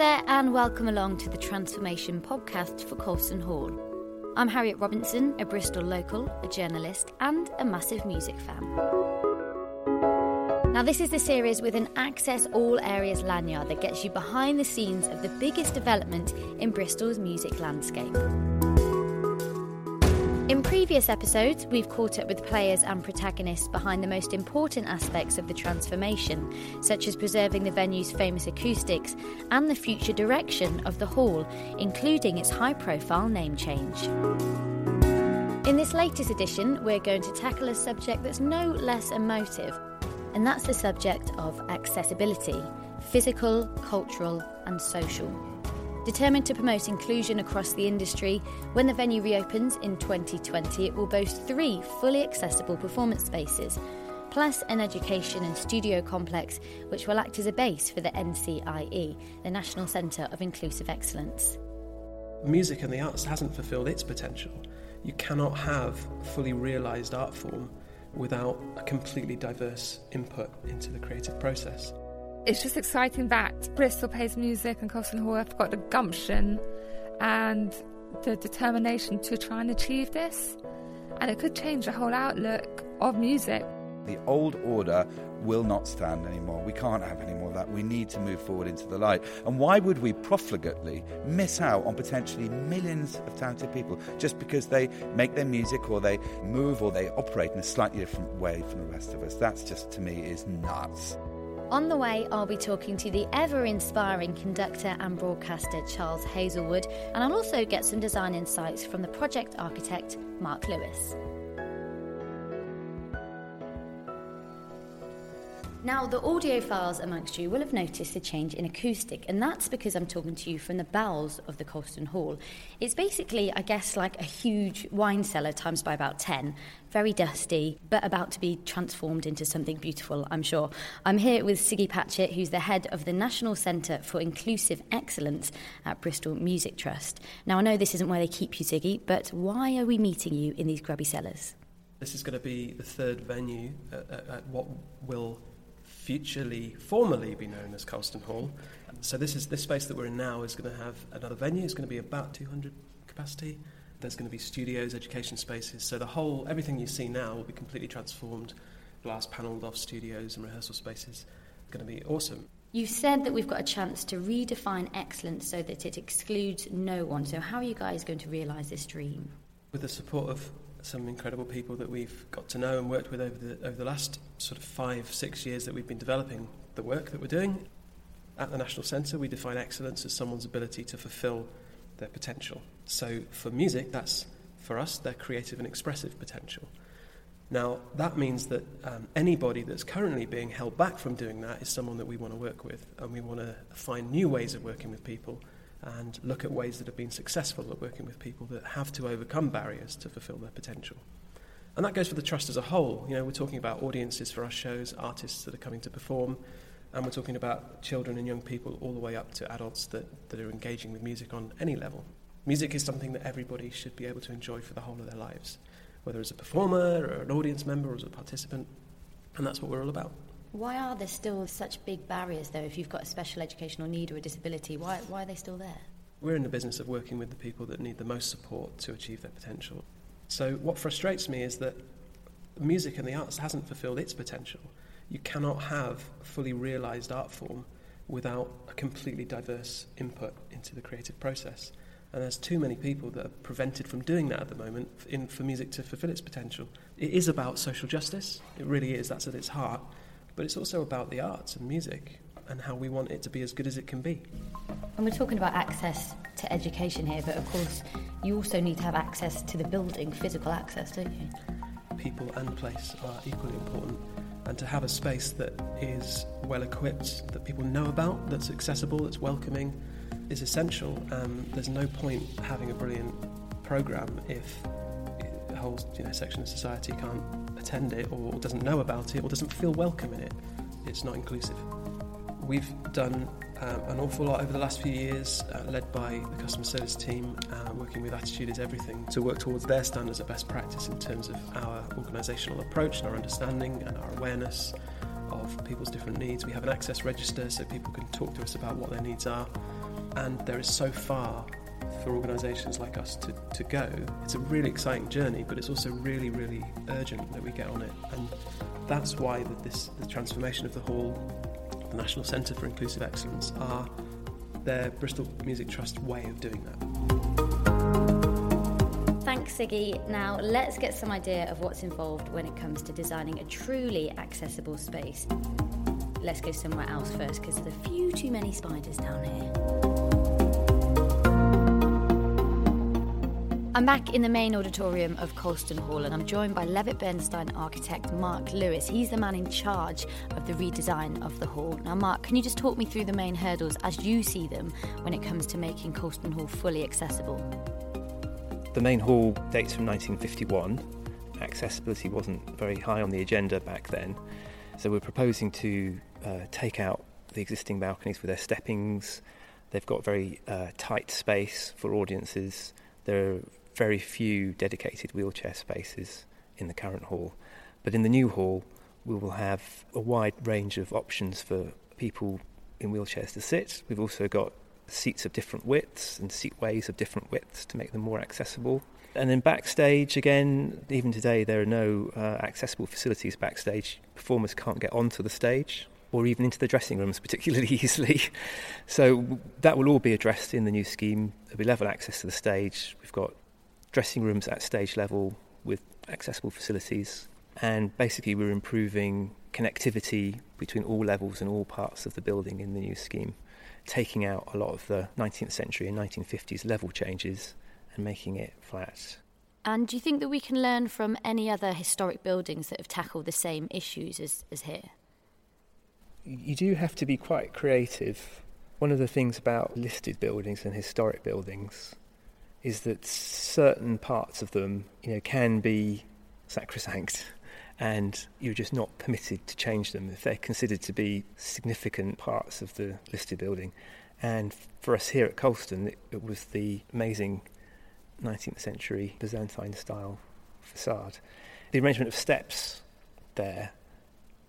there, and welcome along to the Transformation podcast for Colston Hall. I'm Harriet Robinson, a Bristol local, a journalist, and a massive music fan. Now, this is the series with an Access All Areas lanyard that gets you behind the scenes of the biggest development in Bristol's music landscape. In previous episodes, we've caught up with players and protagonists behind the most important aspects of the transformation, such as preserving the venue's famous acoustics and the future direction of the hall, including its high profile name change. In this latest edition, we're going to tackle a subject that's no less emotive, and that's the subject of accessibility physical, cultural, and social. Determined to promote inclusion across the industry, when the venue reopens in 2020, it will boast three fully accessible performance spaces, plus an education and studio complex which will act as a base for the NCIE, the National Centre of Inclusive Excellence. Music and the arts hasn't fulfilled its potential. You cannot have a fully realised art form without a completely diverse input into the creative process it's just exciting that Bristol Plays Music and Colston Hall have got the gumption and the determination to try and achieve this. And it could change the whole outlook of music. The old order will not stand anymore. We can't have any more of that. We need to move forward into the light. And why would we profligately miss out on potentially millions of talented people just because they make their music or they move or they operate in a slightly different way from the rest of us? That's just, to me, is nuts. On the way, I'll be talking to the ever inspiring conductor and broadcaster Charles Hazlewood, and I'll also get some design insights from the project architect Mark Lewis. Now, the audiophiles amongst you will have noticed a change in acoustic, and that's because I'm talking to you from the bowels of the Colston Hall. It's basically, I guess, like a huge wine cellar times by about 10, very dusty, but about to be transformed into something beautiful, I'm sure. I'm here with Siggy Patchett, who's the head of the National Centre for Inclusive Excellence at Bristol Music Trust. Now, I know this isn't where they keep you, Siggy, but why are we meeting you in these grubby cellars? This is going to be the third venue at, at, at what will futurely, formerly be known as Colston Hall. So this is this space that we're in now is going to have another venue. It's going to be about 200 capacity. There's going to be studios, education spaces. So the whole, everything you see now will be completely transformed. Glass panelled off studios and rehearsal spaces. It's going to be awesome. You've said that we've got a chance to redefine excellence so that it excludes no one. So how are you guys going to realise this dream? With the support of some incredible people that we've got to know and worked with over the, over the last sort of five, six years that we've been developing the work that we're doing. At the National Centre, we define excellence as someone's ability to fulfil their potential. So for music, that's for us their creative and expressive potential. Now, that means that um, anybody that's currently being held back from doing that is someone that we want to work with, and we want to find new ways of working with people and look at ways that have been successful at working with people that have to overcome barriers to fulfill their potential. And that goes for the trust as a whole. You know, we're talking about audiences for our shows, artists that are coming to perform, and we're talking about children and young people all the way up to adults that, that are engaging with music on any level. Music is something that everybody should be able to enjoy for the whole of their lives, whether as a performer or an audience member or as a participant. And that's what we're all about. Why are there still such big barriers, though, if you've got a special educational need or a disability? Why, why are they still there? We're in the business of working with the people that need the most support to achieve their potential. So, what frustrates me is that music and the arts hasn't fulfilled its potential. You cannot have a fully realised art form without a completely diverse input into the creative process. And there's too many people that are prevented from doing that at the moment in, for music to fulfill its potential. It is about social justice, it really is, that's at its heart but it's also about the arts and music and how we want it to be as good as it can be. And we're talking about access to education here, but of course, you also need to have access to the building, physical access, don't you? People and place are equally important. And to have a space that is well equipped, that people know about, that's accessible, that's welcoming, is essential. Um, there's no point having a brilliant programme if a whole you know, section of society can't attend it or doesn't know about it or doesn't feel welcome in it, it's not inclusive. We've done um, an awful lot over the last few years, uh, led by the customer service team, uh, working with Attitude is Everything, to work towards their standards of best practice in terms of our organisational approach and our understanding and our awareness of people's different needs. We have an access register so people can talk to us about what their needs are. and there is so far for organisations like us to, to go. It's a really exciting journey, but it's also really, really urgent that we get on it. And that's why the, this, the transformation of the hall, the National Centre for Inclusive Excellence, are their Bristol Music Trust way of doing that. Thanks, Siggy. Now, let's get some idea of what's involved when it comes to designing a truly accessible space. Let's go somewhere else first because there's a few too many spiders down here. I'm back in the main auditorium of Colston Hall and I'm joined by Levitt Bernstein architect Mark Lewis. He's the man in charge of the redesign of the hall. Now, Mark, can you just talk me through the main hurdles as you see them when it comes to making Colston Hall fully accessible? The main hall dates from 1951. Accessibility wasn't very high on the agenda back then. So we're proposing to uh, take out the existing balconies with their steppings. They've got very uh, tight space for audiences. There are very few dedicated wheelchair spaces in the current hall. But in the new hall, we will have a wide range of options for people in wheelchairs to sit. We've also got seats of different widths and seatways of different widths to make them more accessible. And then backstage, again, even today, there are no uh, accessible facilities backstage. Performers can't get onto the stage or even into the dressing rooms particularly easily. So that will all be addressed in the new scheme. There'll be level access to the stage. We've got dressing rooms at stage level with accessible facilities. And basically, we're improving connectivity between all levels and all parts of the building in the new scheme, taking out a lot of the 19th century and 1950s level changes and making it flat. And do you think that we can learn from any other historic buildings that have tackled the same issues as, as here? You do have to be quite creative. One of the things about listed buildings and historic buildings is that certain parts of them, you know, can be sacrosanct and you're just not permitted to change them if they're considered to be significant parts of the listed building. And for us here at Colston, it, it was the amazing 19th century Byzantine style facade. The arrangement of steps there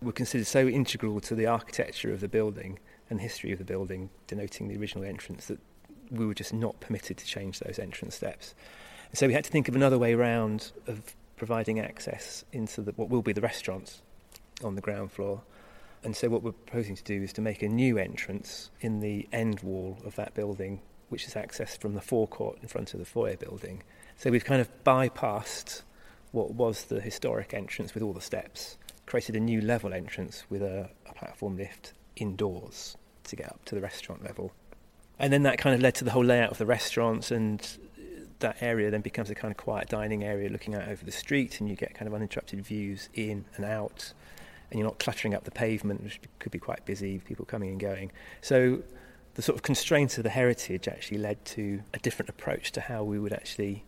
were considered so integral to the architecture of the building and history of the building, denoting the original entrance, that we were just not permitted to change those entrance steps. So we had to think of another way round of providing access into the, what will be the restaurants on the ground floor. And so what we're proposing to do is to make a new entrance in the end wall of that building, which is accessed from the forecourt in front of the foyer building. So we've kind of bypassed what was the historic entrance with all the steps, created a new level entrance with a, a platform lift indoors to get up to the restaurant level and then that kind of led to the whole layout of the restaurants and that area then becomes a kind of quiet dining area looking out over the street and you get kind of uninterrupted views in and out and you're not cluttering up the pavement which could be quite busy people coming and going. So the sort of constraints of the heritage actually led to a different approach to how we would actually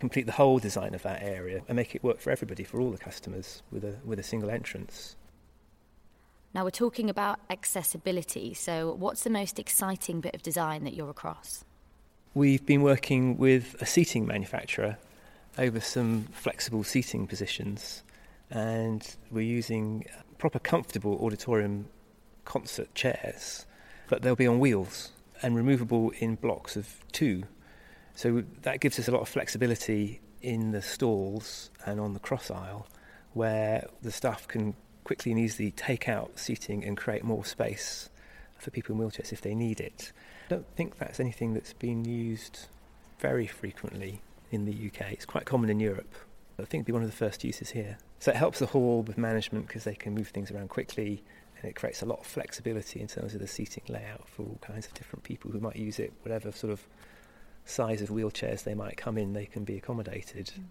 complete the whole design of that area and make it work for everybody for all the customers with a with a single entrance now, we're talking about accessibility, so what's the most exciting bit of design that you're across? We've been working with a seating manufacturer over some flexible seating positions, and we're using proper comfortable auditorium concert chairs, but they'll be on wheels and removable in blocks of two. So that gives us a lot of flexibility in the stalls and on the cross aisle where the staff can quickly and easily take out seating and create more space for people in wheelchairs if they need it. I don't think that's anything that's been used very frequently in the UK. It's quite common in Europe. I think it'd be one of the first uses here. So it helps the hall with management because they can move things around quickly and it creates a lot of flexibility in terms of the seating layout for all kinds of different people who might use it, whatever sort of size of wheelchairs they might come in, they can be accommodated. Mm.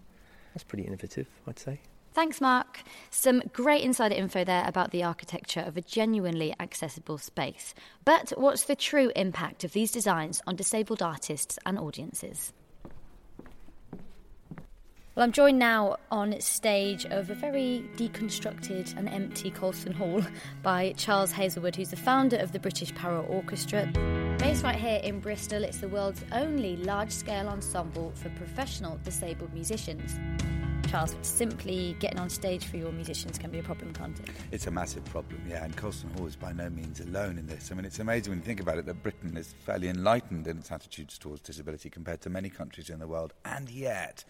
That's pretty innovative, I'd say. Thanks, Mark. Some great insider info there about the architecture of a genuinely accessible space. But what's the true impact of these designs on disabled artists and audiences? Well, I'm joined now on stage of a very deconstructed and empty Colston Hall by Charles Hazlewood, who's the founder of the British Para Orchestra. Based right here in Bristol, it's the world's only large scale ensemble for professional disabled musicians. Charles, simply getting on stage for your musicians can be a problem, can't it? It's a massive problem, yeah, and Colston Hall is by no means alone in this. I mean, it's amazing when you think about it that Britain is fairly enlightened in its attitudes towards disability compared to many countries in the world, and yet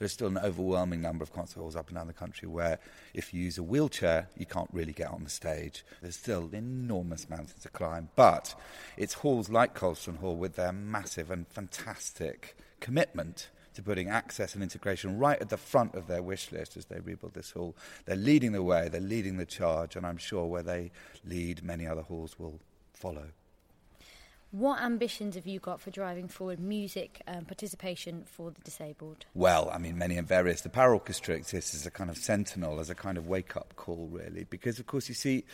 there's still an overwhelming number of concert halls up and down the country where if you use a wheelchair, you can't really get on the stage. There's still enormous mountains to climb, but it's halls like Colston Hall with their massive and fantastic commitment to putting access and integration right at the front of their wish list as they rebuild this hall. They're leading the way, they're leading the charge, and I'm sure where they lead, many other halls will follow. What ambitions have you got for driving forward music um, participation for the disabled? Well, I mean, many and various. The Para Orchestra exists as a kind of sentinel, as a kind of wake up call, really, because, of course, you see,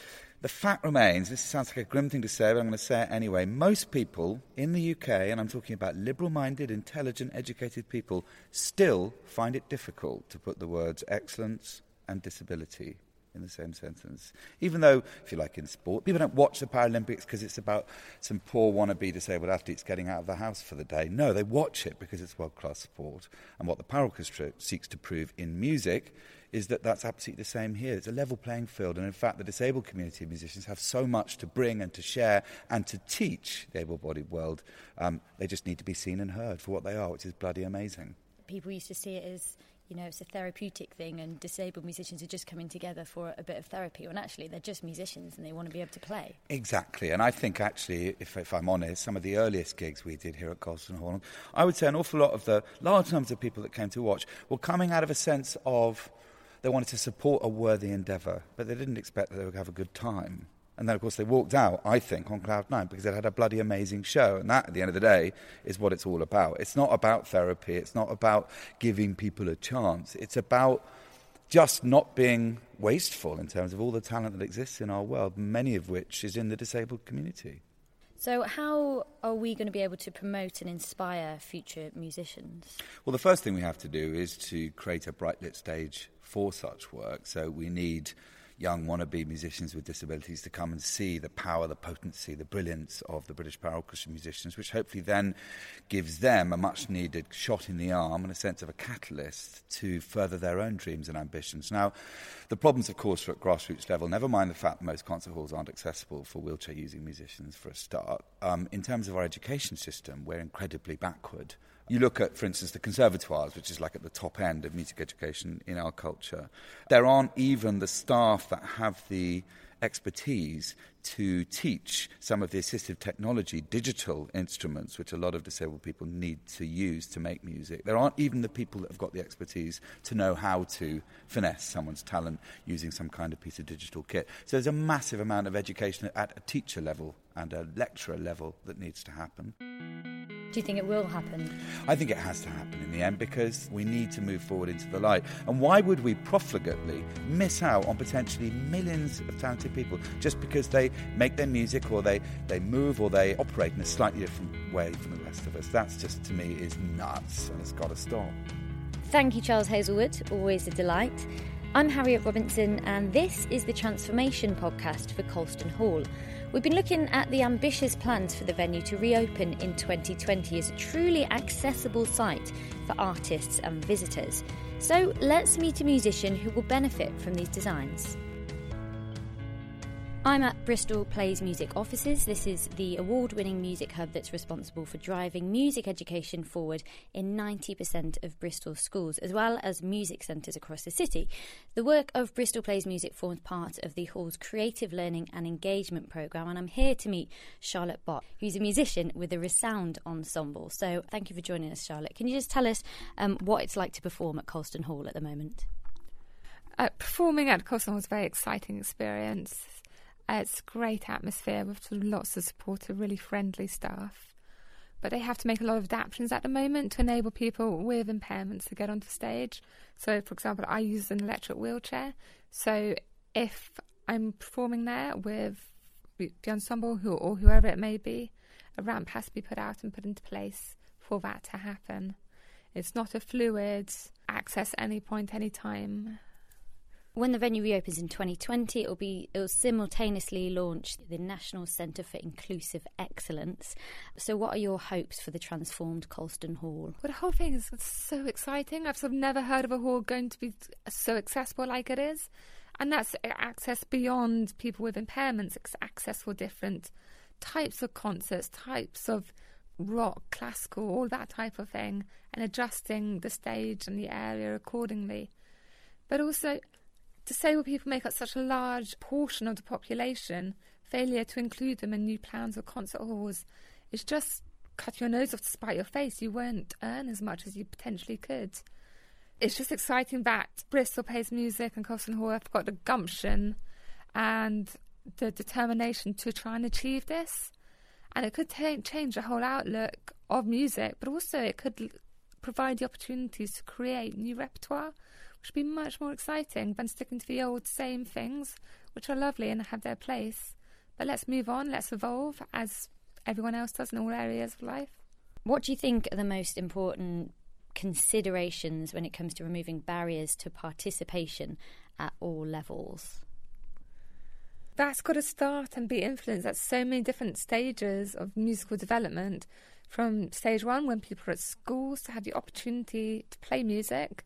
the fact remains this sounds like a grim thing to say, but I'm going to say it anyway. Most people in the UK, and I'm talking about liberal minded, intelligent, educated people, still find it difficult to put the words excellence and disability in the same sentence. Even though, if you like, in sport, people don't watch the Paralympics because it's about some poor wannabe disabled athletes getting out of the house for the day. No, they watch it because it's world class sport. And what the Para seeks to prove in music is that that's absolutely the same here. It's a level playing field. And in fact, the disabled community of musicians have so much to bring and to share and to teach the able bodied world. Um, they just need to be seen and heard for what they are, which is bloody amazing. People used to see it as you know, it's a therapeutic thing, and disabled musicians are just coming together for a bit of therapy. When actually, they're just musicians and they want to be able to play. Exactly, and I think actually, if, if I'm honest, some of the earliest gigs we did here at Colston Hall, I would say an awful lot of the large numbers of people that came to watch were coming out of a sense of they wanted to support a worthy endeavour, but they didn't expect that they would have a good time. And then, of course, they walked out, I think, on Cloud Nine because they had a bloody amazing show. And that, at the end of the day, is what it's all about. It's not about therapy, it's not about giving people a chance. It's about just not being wasteful in terms of all the talent that exists in our world, many of which is in the disabled community. So, how are we going to be able to promote and inspire future musicians? Well, the first thing we have to do is to create a bright lit stage for such work. So, we need young wannabe musicians with disabilities to come and see the power, the potency, the brilliance of the British Para Orchestra musicians, which hopefully then gives them a much needed shot in the arm and a sense of a catalyst to further their own dreams and ambitions. Now, the problems, of course, are at grassroots level, never mind the fact that most concert halls aren't accessible for wheelchair using musicians for a start. Um, in terms of our education system, we're incredibly backward. You look at, for instance, the conservatoires, which is like at the top end of music education in our culture. There aren't even the staff that have the expertise to teach some of the assistive technology, digital instruments, which a lot of disabled people need to use to make music. There aren't even the people that have got the expertise to know how to finesse someone's talent using some kind of piece of digital kit. So there's a massive amount of education at a teacher level and a lecturer level that needs to happen. Do you think it will happen? I think it has to happen in the end because we need to move forward into the light. And why would we profligately miss out on potentially millions of talented people just because they make their music or they, they move or they operate in a slightly different way from the rest of us? That's just, to me, is nuts and it's got to stop. Thank you, Charles Hazlewood. Always a delight. I'm Harriet Robinson, and this is the Transformation podcast for Colston Hall. We've been looking at the ambitious plans for the venue to reopen in 2020 as a truly accessible site for artists and visitors. So let's meet a musician who will benefit from these designs. I'm at Bristol Plays Music offices. This is the award winning music hub that's responsible for driving music education forward in 90% of Bristol schools, as well as music centres across the city. The work of Bristol Plays Music forms part of the Hall's creative learning and engagement programme, and I'm here to meet Charlotte Bott, who's a musician with the Resound Ensemble. So thank you for joining us, Charlotte. Can you just tell us um, what it's like to perform at Colston Hall at the moment? Uh, performing at Colston Hall was a very exciting experience Uh, it's great atmosphere with sort of lots of supportive, really friendly staff. But they have to make a lot of adaptations at the moment to enable people with impairments to get onto stage. So, for example, I use an electric wheelchair. So, if I'm performing there with the ensemble who, or whoever it may be, a ramp has to be put out and put into place for that to happen. It's not a fluid access any point, any time When the venue reopens in 2020, it will be it will simultaneously launch the National Centre for Inclusive Excellence. So, what are your hopes for the transformed Colston Hall? Well, the whole thing is so exciting. I've sort of never heard of a hall going to be so accessible like it is, and that's access beyond people with impairments. It's access for different types of concerts, types of rock, classical, all that type of thing, and adjusting the stage and the area accordingly. But also, Disabled people make up such a large portion of the population. Failure to include them in new plans or concert halls is just cut your nose off to spite your face. You won't earn as much as you potentially could. It's just exciting that Bristol Plays Music and Colston Hall have got the gumption and the determination to try and achieve this. And it could t- change the whole outlook of music, but also it could provide the opportunities to create new repertoire which would be much more exciting than sticking to the old same things, which are lovely and have their place. But let's move on, let's evolve as everyone else does in all areas of life. What do you think are the most important considerations when it comes to removing barriers to participation at all levels? That's got to start and be influenced at so many different stages of musical development. From stage one, when people are at schools, to have the opportunity to play music,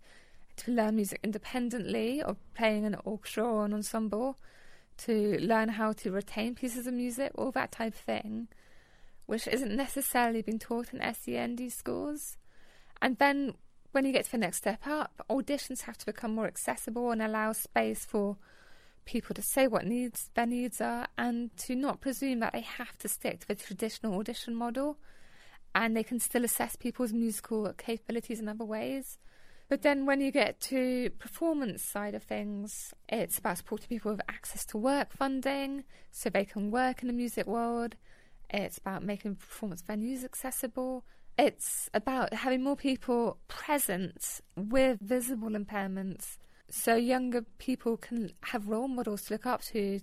to learn music independently or playing an orchestra or an ensemble, to learn how to retain pieces of music, all that type of thing, which isn't necessarily being taught in SEND schools. And then when you get to the next step up, auditions have to become more accessible and allow space for people to say what needs their needs are and to not presume that they have to stick to the traditional audition model and they can still assess people's musical capabilities in other ways. But then when you get to performance side of things, it's about supporting people with access to work funding so they can work in the music world. It's about making performance venues accessible. It's about having more people present with visible impairments so younger people can have role models to look up to.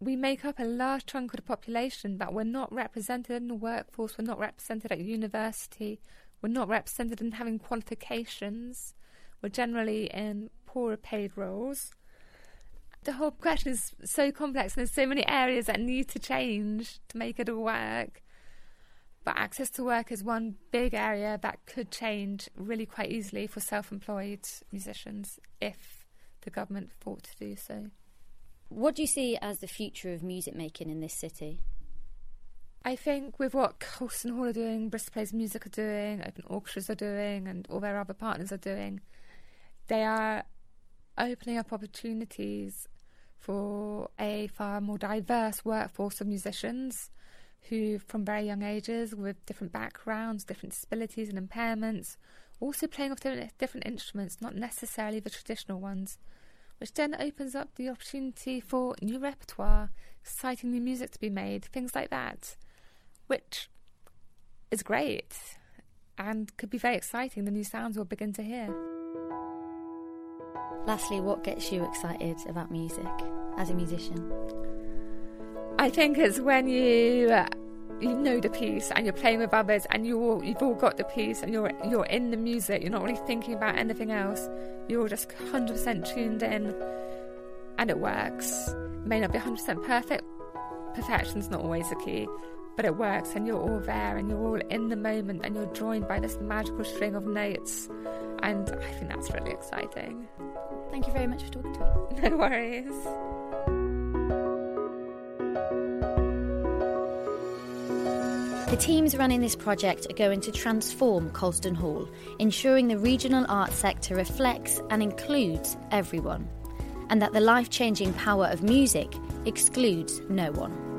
We make up a large chunk of the population, but we're not represented in the workforce, we're not represented at university, we're not represented in having qualifications. We're generally in poorer paid roles. The whole question is so complex, and there's so many areas that need to change to make it all work. But access to work is one big area that could change really quite easily for self employed musicians if the government thought to do so. What do you see as the future of music making in this city? I think with what Colston Hall are doing, Bristol Plays Music are doing, Open Orchestras are doing, and all their other partners are doing, they are opening up opportunities for a far more diverse workforce of musicians who, from very young ages, with different backgrounds, different disabilities and impairments, also playing off different instruments, not necessarily the traditional ones, which then opens up the opportunity for new repertoire, exciting new music to be made, things like that which is great and could be very exciting. The new sounds we'll begin to hear. Lastly, what gets you excited about music as a musician? I think it's when you uh, you know the piece and you're playing with others and you all, you've all got the piece and you're you're in the music. You're not really thinking about anything else. You're just 100% tuned in, and it works. It may not be 100% perfect. Perfection's not always the key, but it works and you're all there and you're all in the moment and you're joined by this magical string of notes and I think that's really exciting. Thank you very much for talking to me. No worries. The teams running this project are going to transform Colston Hall, ensuring the regional arts sector reflects and includes everyone, and that the life changing power of music excludes no one.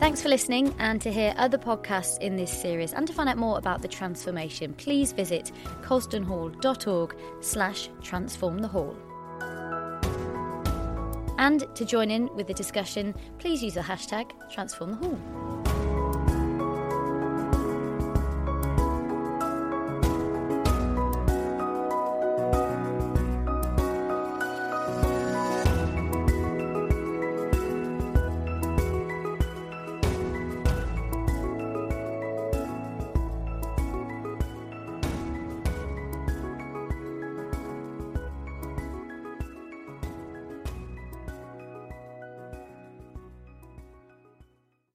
Thanks for listening, and to hear other podcasts in this series and to find out more about the transformation, please visit colstonhall.org slash transform the hall. And to join in with the discussion, please use the hashtag transform the hall.